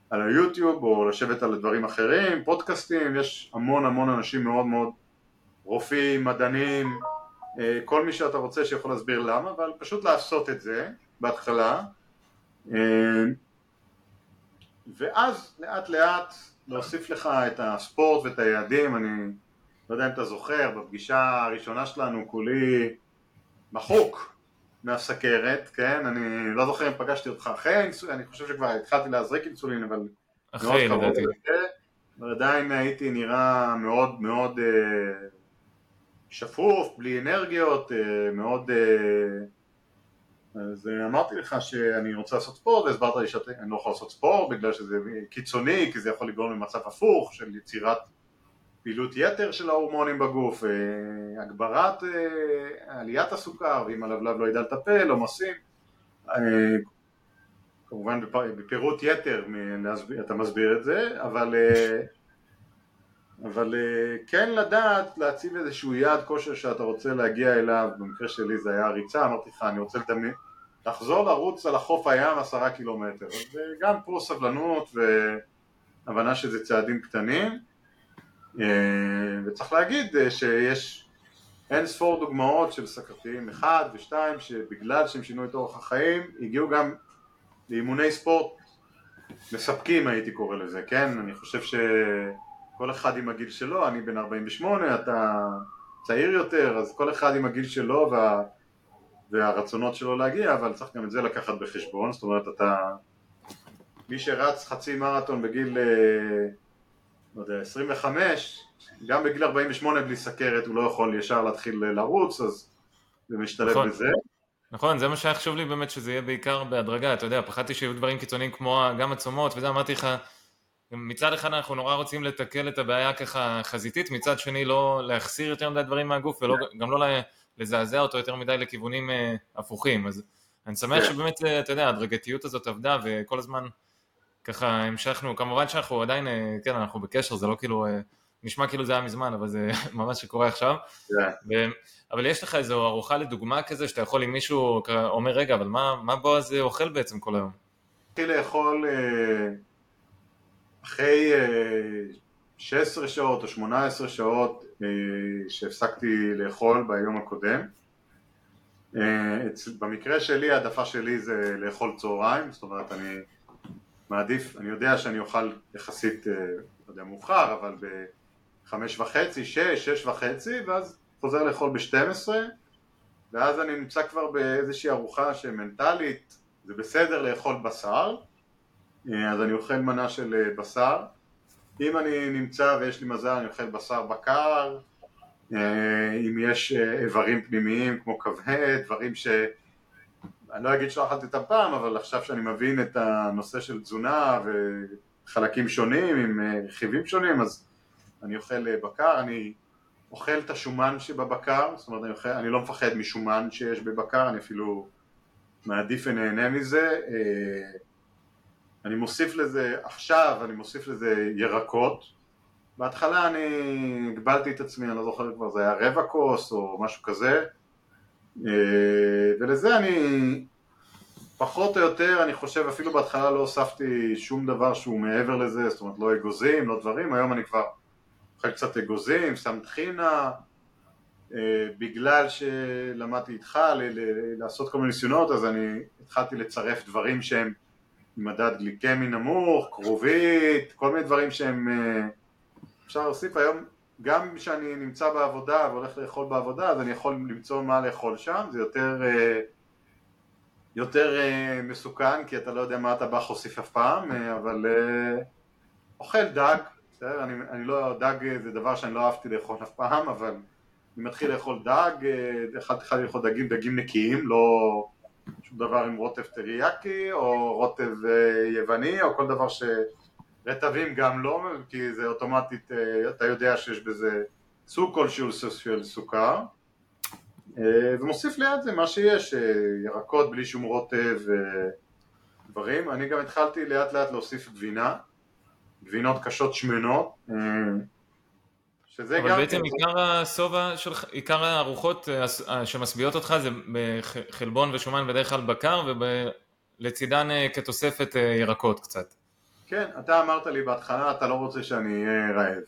על היוטיוב או לשבת על דברים אחרים, פודקאסטים, יש המון המון אנשים מאוד מאוד רופאים, מדענים, אה, כל מי שאתה רוצה שיכול להסביר למה, אבל פשוט לעשות את זה בהתחלה. אה, ואז לאט לאט להוסיף לך את הספורט ואת היעדים, אני לא יודע אם אתה זוכר, בפגישה הראשונה שלנו כולי מחוק מהסכרת, כן? אני לא זוכר אם פגשתי אותך אחרי האינסולין, אני חושב שכבר התחלתי להזריק אינסולין, אבל אחרי לדעתי. ועדיין הייתי נראה מאוד מאוד אה, שפוף, בלי אנרגיות, אה, מאוד... אז אה, אמרתי לך שאני רוצה לעשות ספורט, והסברת לי שאני לא יכול לעשות ספורט בגלל שזה קיצוני, כי זה יכול לגרום למצב הפוך של יצירת פעילות יתר של ההורמונים בגוף, אה, הגברת אה, עליית הסוכר, ואם הלבלב לא ידע לטפל, עומסים, אה, כמובן בפירוט יתר אתה מסביר את זה, אבל, אבל כן לדעת להציב איזשהו יעד כושר שאתה רוצה להגיע אליו, במקרה שלי זה היה ריצה, אמרתי לך אני רוצה לדמיין, לחזור לרוץ על החוף הים עשרה קילומטר, אז גם פה סבלנות והבנה שזה צעדים קטנים אה, וצריך להגיד אה, שיש אין ספור דוגמאות של סכרתיים אחד ושתיים שבגלל שהם שינו את אורח החיים הגיעו גם לאימוני ספורט מספקים הייתי קורא לזה, כן? אני חושב שכל אחד עם הגיל שלו, אני בן 48, אתה צעיר יותר, אז כל אחד עם הגיל שלו וה... והרצונות שלו להגיע, אבל צריך גם את זה לקחת בחשבון, זאת אומרת אתה... מי שרץ חצי מרתון בגיל, אה, לא יודע, 25, גם בגיל 48 בלי סכרת הוא לא יכול ישר להתחיל לרוץ, אז זה משתלב נכון. בזה. נכון, זה מה שהיה חשוב לי באמת שזה יהיה בעיקר בהדרגה, אתה יודע, פחדתי שיהיו דברים קיצוניים כמו גם הצומות, וזה אמרתי לך, מצד אחד אנחנו נורא רוצים לתקל את הבעיה ככה חזיתית, מצד שני לא להחסיר יותר מדי דברים מהגוף, וגם לא לזעזע אותו יותר מדי לכיוונים אה, הפוכים, אז אני שמח כן. שבאמת, אה, אתה יודע, ההדרגתיות הזאת עבדה, וכל הזמן ככה המשכנו, כמובן שאנחנו עדיין, אה, כן, אנחנו בקשר, זה לא כאילו... נשמע כאילו זה היה מזמן, אבל זה ממש שקורה עכשיו. Yeah. ו... אבל יש לך איזו ארוחה לדוגמה כזה, שאתה יכול עם מישהו אומר, רגע, אבל מה, מה בועז אוכל בעצם כל היום? התחיל לאכול אחרי 16 שעות או 18 שעות שהפסקתי לאכול ביום הקודם. במקרה שלי, העדפה שלי זה לאכול צהריים, זאת אומרת, אני מעדיף, אני יודע שאני אוכל יחסית, לא יודע, מאוחר, אבל ב... חמש וחצי, שש, שש וחצי, ואז חוזר לאכול בשתים עשרה, ואז אני נמצא כבר באיזושהי ארוחה שמנטלית זה בסדר לאכול בשר, אה, אז אני אוכל מנה של אה, בשר. אם אני נמצא ויש לי מזל אני אוכל בשר בקר, אה, אם יש איברים פנימיים כמו כבד, דברים ש... אני לא אגיד שלא אכלתי אותם פעם, אבל עכשיו שאני מבין את הנושא של תזונה וחלקים שונים עם רכיבים שונים, אז אני אוכל אה, בקר, אני אוכל את השומן שבבקר, זאת אומרת אני, אוכל, אני לא מפחד משומן שיש בבקר, אני אפילו מעדיף ונהנה מזה. אני מוסיף לזה, עכשיו אני מוסיף לזה ירקות. בהתחלה אני הגבלתי את עצמי, אני לא זוכר כבר, זה היה רבע כוס או משהו כזה. אה, ולזה אני פחות או יותר, אני חושב, אפילו בהתחלה לא הוספתי שום דבר שהוא מעבר לזה, זאת אומרת לא אגוזים, לא דברים, היום אני כבר אוכל קצת אגוזים, שם טחינה, אה, בגלל שלמדתי איתך לעשות כל מיני ניסיונות אז אני התחלתי לצרף דברים שהם מדד גליקמי נמוך, כרובית, כל מיני דברים שהם אה, אפשר להוסיף היום גם כשאני נמצא בעבודה והולך לאכול בעבודה אז אני יכול למצוא מה לאכול שם, זה יותר, אה, יותר מסוכן כי אתה לא יודע מה אתה הוסיף אף פעם, אבל אוכל דג בסדר? אני, אני לא, דג זה דבר שאני לא אהבתי לאכול אף פעם, אבל אני מתחיל לאכול דג, אחד אחד לאכול דגים, דגים נקיים, לא שום דבר עם רוטב טריאקי או רוטב אה, יווני או כל דבר ש... רטבים גם לא, כי זה אוטומטית, אה, אתה יודע שיש בזה סוג כלשהו של סוכר. אה, ומוסיף ליד זה מה שיש, ירקות בלי שום רוטב ודברים. אני גם התחלתי לאט לאט להוסיף גבינה. גבינות קשות שמנות שזה אבל גם... בעצם עיקר השובע שלך, עיקר הארוחות אה, אה, שמשביעות אותך זה בחלבון ושומן בדרך כלל בקר ולצידן כתוספת ירקות קצת. כן, אתה אמרת לי בהתחלה אתה לא רוצה שאני אהיה רעב.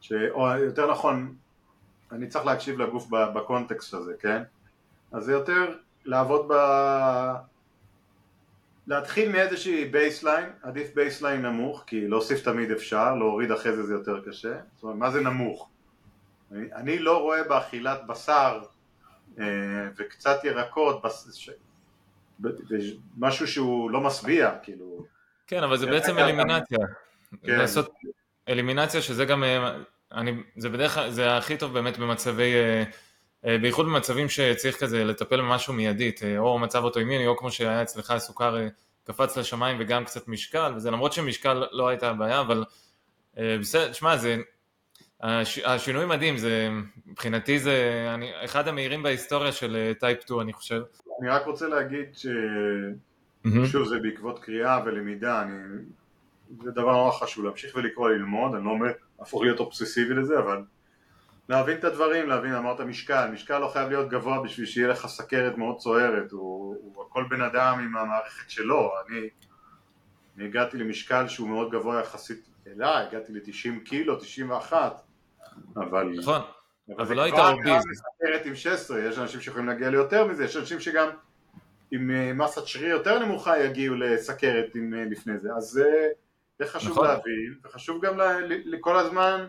ש... או יותר נכון, אני צריך להקשיב לגוף ב context הזה, כן? אז זה יותר לעבוד ב... להתחיל מאיזושהי baseline, עדיף baseline נמוך, כי להוסיף תמיד אפשר, להוריד אחרי זה זה יותר קשה. זאת אומרת, מה זה נמוך? אני, אני לא רואה באכילת בשר אה, וקצת ירקות, בס, ש, ב, משהו שהוא לא משביע, כאילו... כן, אבל זה בעצם אלימינציה. כן. לעשות אלימינציה שזה גם, אה, אני, זה בדרך כלל, זה הכי טוב באמת במצבי... אה, אה, בייחוד במצבים שצריך כזה לטפל במשהו מיידית, אה, או מצב אוטואימיני, או כמו שהיה אצלך הסוכר אה, קפץ לשמיים וגם קצת משקל, וזה למרות שמשקל לא הייתה הבעיה, אבל בסדר, שמע, זה, הש, השינוי מדהים, זה, מבחינתי זה אני, אחד המהירים בהיסטוריה של טייפ 2 אני חושב. אני רק רוצה להגיד ש... mm-hmm. שוב זה בעקבות קריאה ולמידה, אני... זה דבר נורא חשוב להמשיך ולקרוא ללמוד, אני לא אומר, להפוך להיות אובססיבי לזה, אבל להבין את הדברים, להבין, אמרת משקל, משקל לא חייב להיות גבוה בשביל שיהיה לך סכרת מאוד צוערת, הוא, הוא הכל בן אדם עם המערכת שלו, אני, אני הגעתי למשקל שהוא מאוד גבוה יחסית אליי, הגעתי ל-90 קילו, 91, אבל... נכון. אבל לא היית אוביז. סכרת עם 16, יש אנשים שיכולים להגיע ליותר מזה, יש אנשים שגם עם אה, מסת שריר יותר נמוכה יגיעו לסכרת עם אה, לפני זה, אז זה חשוב נכון. להבין, וחשוב גם לכל הזמן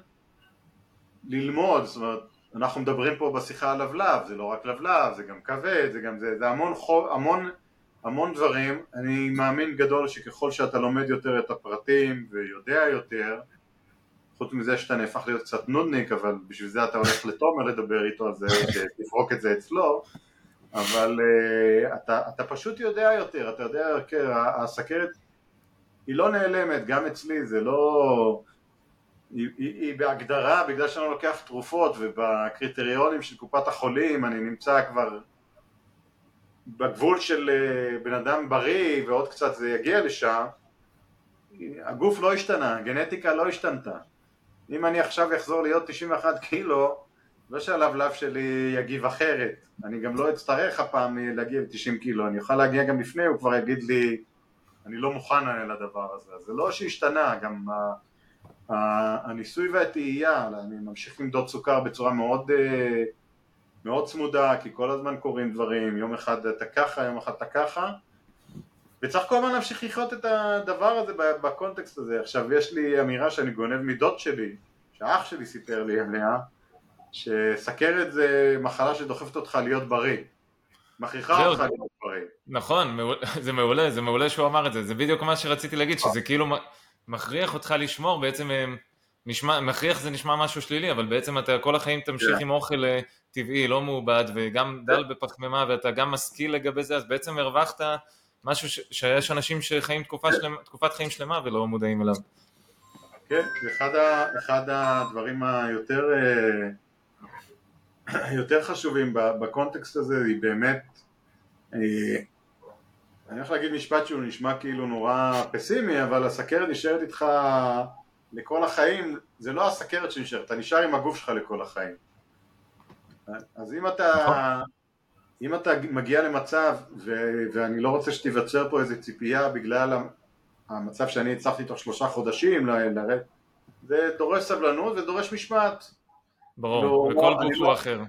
ללמוד, זאת אומרת, אנחנו מדברים פה בשיחה על לבלב, זה לא רק לבלב, זה גם כבד, זה גם זה, זה המון, חוב, המון, המון דברים, אני מאמין גדול שככל שאתה לומד יותר את הפרטים ויודע יותר, חוץ מזה שאתה נהפך להיות קצת נודניק, אבל בשביל זה אתה הולך לתומר לדבר איתו על זה, שתפרוק את זה אצלו, אבל uh, אתה, אתה פשוט יודע יותר, אתה יודע, כן, הסכרת היא לא נעלמת, גם אצלי, זה לא... היא, היא, היא בהגדרה, בגלל שאני לוקח תרופות ובקריטריונים של קופת החולים אני נמצא כבר בגבול של אה, בן אדם בריא ועוד קצת זה יגיע לשם, הגוף לא השתנה, הגנטיקה לא השתנתה. אם אני עכשיו אחזור להיות 91 קילו, לא שהלבלב שלי יגיב אחרת, אני גם לא אצטרך הפעם להגיע ל-90 קילו, אני אוכל להגיע גם לפני, הוא כבר יגיד לי אני לא מוכן לדבר הזה, זה לא שהשתנה, גם הניסוי והתהייה, אני ממשיך למדוד סוכר בצורה מאוד, אה, מאוד צמודה, כי כל הזמן קורים דברים, יום אחד אתה ככה, יום אחד אתה ככה, וצריך כל הזמן להמשיך לחיות את הדבר הזה בקונטקסט הזה. עכשיו יש לי אמירה שאני גונב מדוד שלי, שאח שלי סיפר לי עליה, שסכרת זה מחלה שדוחפת אותך להיות בריא. מכריחה אותך להיות בריא. נכון, זה מעולה, זה מעולה שהוא אמר את זה, זה בדיוק מה שרציתי להגיד, שזה כאילו מכריח אותך לשמור, בעצם אה, נשמע, מכריח זה נשמע משהו שלילי, אבל בעצם אתה כל החיים תמשיך yeah. כן. עם אוכל אה, טבעי, לא מעובד, וגם דל בפחמימה, ואתה גם משכיל לגבי זה, אז בעצם הרווחת משהו ש... שיש אנשים שחיים תקופה שלמה, תקופת חיים שלמה ולא מודעים אליו. כן, אחד, ה, אחד הדברים היותר אה, יותר חשובים בקונטקסט הזה היא באמת אני הולך להגיד משפט שהוא נשמע כאילו נורא פסימי, אבל הסכרת נשארת איתך לכל החיים, זה לא הסכרת שנשארת, אתה נשאר עם הגוף שלך לכל החיים. אז אם אתה. אם אתה מגיע למצב, ו- ואני לא רוצה שתיווצר פה איזה ציפייה בגלל המצב שאני הצלחתי תוך שלושה חודשים, ל- זה דורש סבלנות ודורש משמעת. ברור, לא, וכל גוף הוא לא, אחר.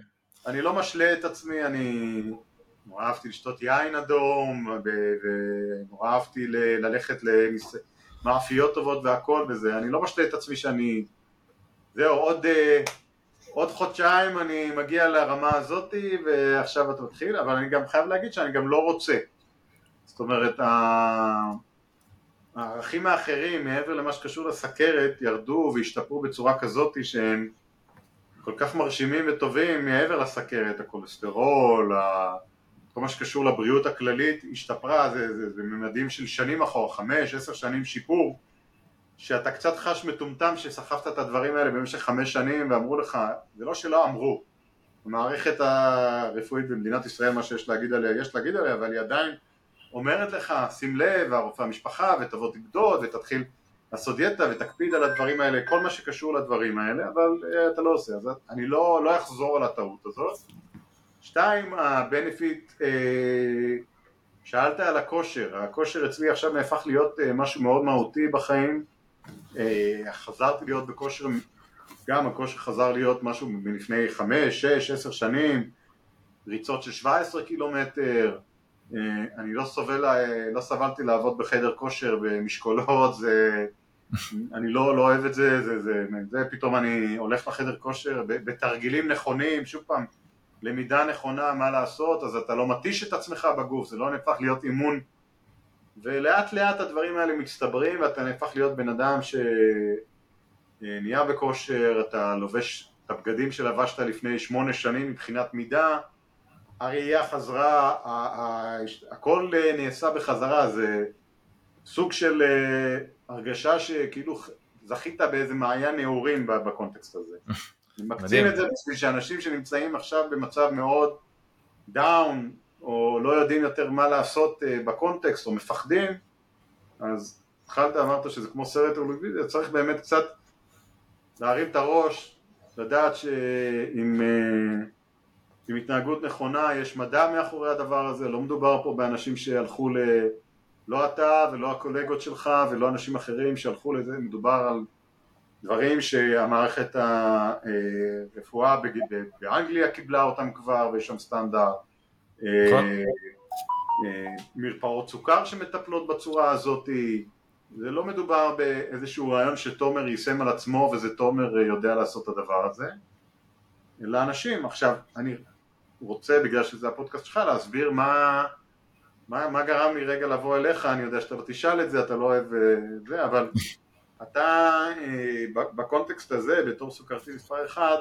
אני לא משלה את עצמי, אני נורא אהבתי לשתות יין אדום, ונורא אהבתי ללכת למאפיות טובות והכל וזה, אני לא משלה את עצמי שאני... זהו, עוד, אה, עוד חודשיים אני מגיע לרמה הזאתי ועכשיו אתה מתחיל, אבל אני גם חייב להגיד שאני גם לא רוצה. זאת אומרת, הערכים האחרים מעבר למה שקשור לסכרת ירדו והשתפרו בצורה כזאתי שהם כל כך מרשימים וטובים מעבר לסכרת, הכולסטרול, כל מה שקשור לבריאות הכללית השתפרה, זה, זה, זה ממדים של שנים אחורה, חמש, עשר שנים שיפור, שאתה קצת חש מטומטם שסחבת את הדברים האלה במשך חמש שנים ואמרו לך, זה לא שלא אמרו, המערכת הרפואית במדינת ישראל, מה שיש להגיד עליה, יש להגיד עליה, אבל היא עדיין אומרת לך, שים לב, הרופא המשפחה, ותבוא תבדוד, ותתחיל לעשות דיאטה, ותקפיד על הדברים האלה, כל מה שקשור לדברים האלה, אבל uh, אתה לא עושה, אז אני לא, לא אחזור על הטעות הזאת. שתיים, הבנפיט, אה, שאלת על הכושר, הכושר אצלי עכשיו נהפך להיות אה, משהו מאוד מהותי בחיים, אה, חזרתי להיות בכושר, גם הכושר חזר להיות משהו מלפני חמש, שש, עשר שנים, ריצות של 17 קילומטר, אני לא סובל, לא סבלתי לעבוד בחדר כושר במשקולות, זה, אני לא, לא אוהב את זה, זה, זה, זה, פתאום אני הולך לחדר כושר בתרגילים נכונים, שוב פעם, למידה נכונה מה לעשות, אז אתה לא מתיש את עצמך בגוף, זה לא נהפך להיות אימון ולאט לאט הדברים האלה מצטברים ואתה נהפך להיות בן אדם שנהיה בכושר, אתה לובש את הבגדים שלבשת לפני שמונה שנים מבחינת מידה, הראייה חזרה, הכל נעשה בחזרה, זה סוג של אה, הרגשה שכאילו זכית באיזה מעיין נעורים בקונטקסט הזה. מקצין את זה בשביל שאנשים שנמצאים עכשיו במצב מאוד דאון או לא יודעים יותר מה לעשות אה, בקונטקסט או מפחדים אז התחלת אמרת שזה כמו סרט טלוויזיה צריך באמת קצת להרים את הראש לדעת שעם אה, עם התנהגות נכונה יש מדע מאחורי הדבר הזה לא מדובר פה באנשים שהלכו ל... לא אתה ולא הקולגות שלך ולא אנשים אחרים שהלכו לזה מדובר על דברים שהמערכת הרפואה באנגליה קיבלה אותם כבר ויש שם סטנדרט, נכון. מרפאות סוכר שמטפלות בצורה הזאת, זה לא מדובר באיזשהו רעיון שתומר יישם על עצמו וזה תומר יודע לעשות את הדבר הזה, אלא אנשים, עכשיו אני רוצה בגלל שזה הפודקאסט שלך להסביר מה, מה, מה גרם לי רגע לבוא אליך, אני יודע שאתה לא תשאל את זה, אתה לא אוהב את זה, אבל אתה אה, בקונטקסט הזה בתור סוכרתי מספר אחד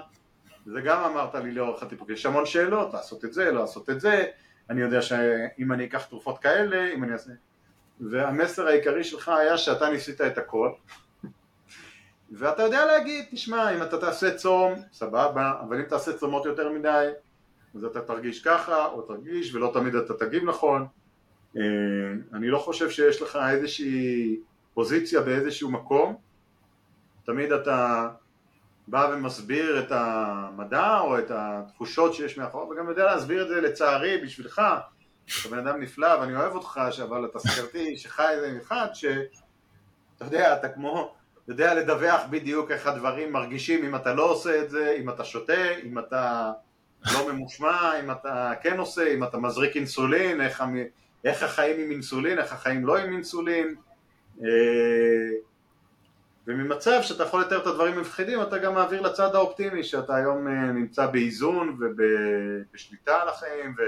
זה גם אמרת לי לאורך הטיפול, יש המון שאלות, לעשות את זה, לא לעשות את זה, אני יודע שאם אני אקח תרופות כאלה, אם אני אעשה... והמסר העיקרי שלך היה שאתה ניסית את הכל ואתה יודע להגיד, תשמע, אם אתה תעשה צום, סבבה, אבל אם תעשה צומות יותר מדי, אז אתה תרגיש ככה, או תרגיש, ולא תמיד אתה תגיב נכון. אה, אני לא חושב שיש לך איזושהי פוזיציה באיזשהו מקום, תמיד אתה בא ומסביר את המדע או את התחושות שיש מאחור, וגם יודע להסביר את זה לצערי בשבילך, אתה בן אדם נפלא ואני אוהב אותך, אבל אתה סקרתי שחי איזה אחד שאתה יודע, אתה כמו, יודע לדווח בדיוק איך הדברים מרגישים אם אתה לא עושה את זה, אם אתה שותה, אם אתה לא ממושמע, אם אתה כן עושה, אם אתה מזריק אינסולין, איך, איך החיים עם אינסולין, איך החיים לא עם אינסולין, וממצב שאתה יכול לתאר את הדברים המפחידים אתה גם מעביר לצד האופטימי שאתה היום אה, נמצא באיזון ובשליטה על החיים ו...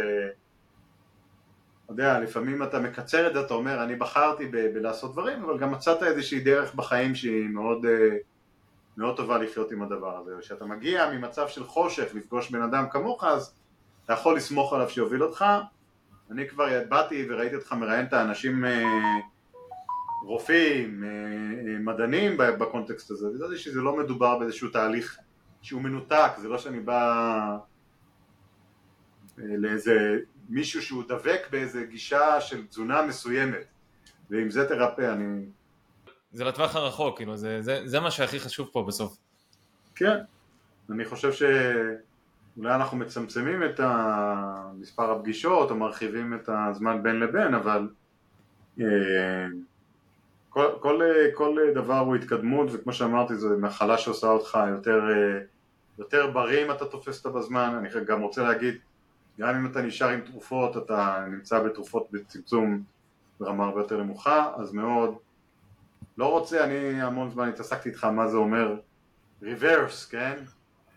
אתה יודע, לפעמים אתה מקצר את זה, אתה אומר אני בחרתי ב- בלעשות דברים אבל גם מצאת איזושהי דרך בחיים שהיא מאוד, אה, מאוד טובה לחיות עם הדבר הזה. וכשאתה מגיע ממצב של חושך לפגוש בן אדם כמוך אז אתה יכול לסמוך עליו שיוביל אותך. אני כבר באתי וראיתי אותך מראיין את האנשים רופאים, אה, אה, מדענים בקונטקסט הזה, ידעתי שזה לא מדובר באיזשהו תהליך שהוא מנותק, זה לא שאני בא אה, לאיזה מישהו שהוא דבק באיזה גישה של תזונה מסוימת ועם זה תרפא אני... זה לטווח הרחוק, כאילו, זה, זה, זה מה שהכי חשוב פה בסוף. כן, אני חושב שאולי אנחנו מצמצמים את מספר הפגישות או מרחיבים את הזמן בין לבין, אבל כל, כל, כל דבר הוא התקדמות וכמו שאמרתי זו מחלה שעושה אותך יותר, יותר בריא אם אתה תופס אותה בזמן, אני גם רוצה להגיד גם אם אתה נשאר עם תרופות אתה נמצא בתרופות בצמצום ברמה הרבה יותר נמוכה אז מאוד. לא רוצה, אני המון זמן התעסקתי איתך מה זה אומר? ריברס, כן?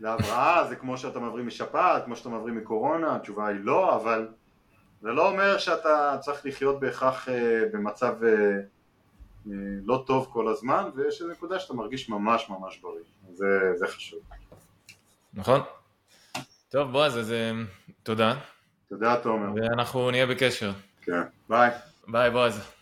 להבראה זה כמו שאתה מבריא משפעת, כמו שאתה מבריא מקורונה, התשובה היא לא, אבל זה לא אומר שאתה צריך לחיות בהכרח במצב אה, לא טוב כל הזמן, ויש איזו נקודה שאתה מרגיש ממש ממש בריא, זה, זה חשוב. נכון. טוב בועז, אז אה, תודה. תודה תומר. ואנחנו נהיה בקשר. כן, ביי. ביי בועז.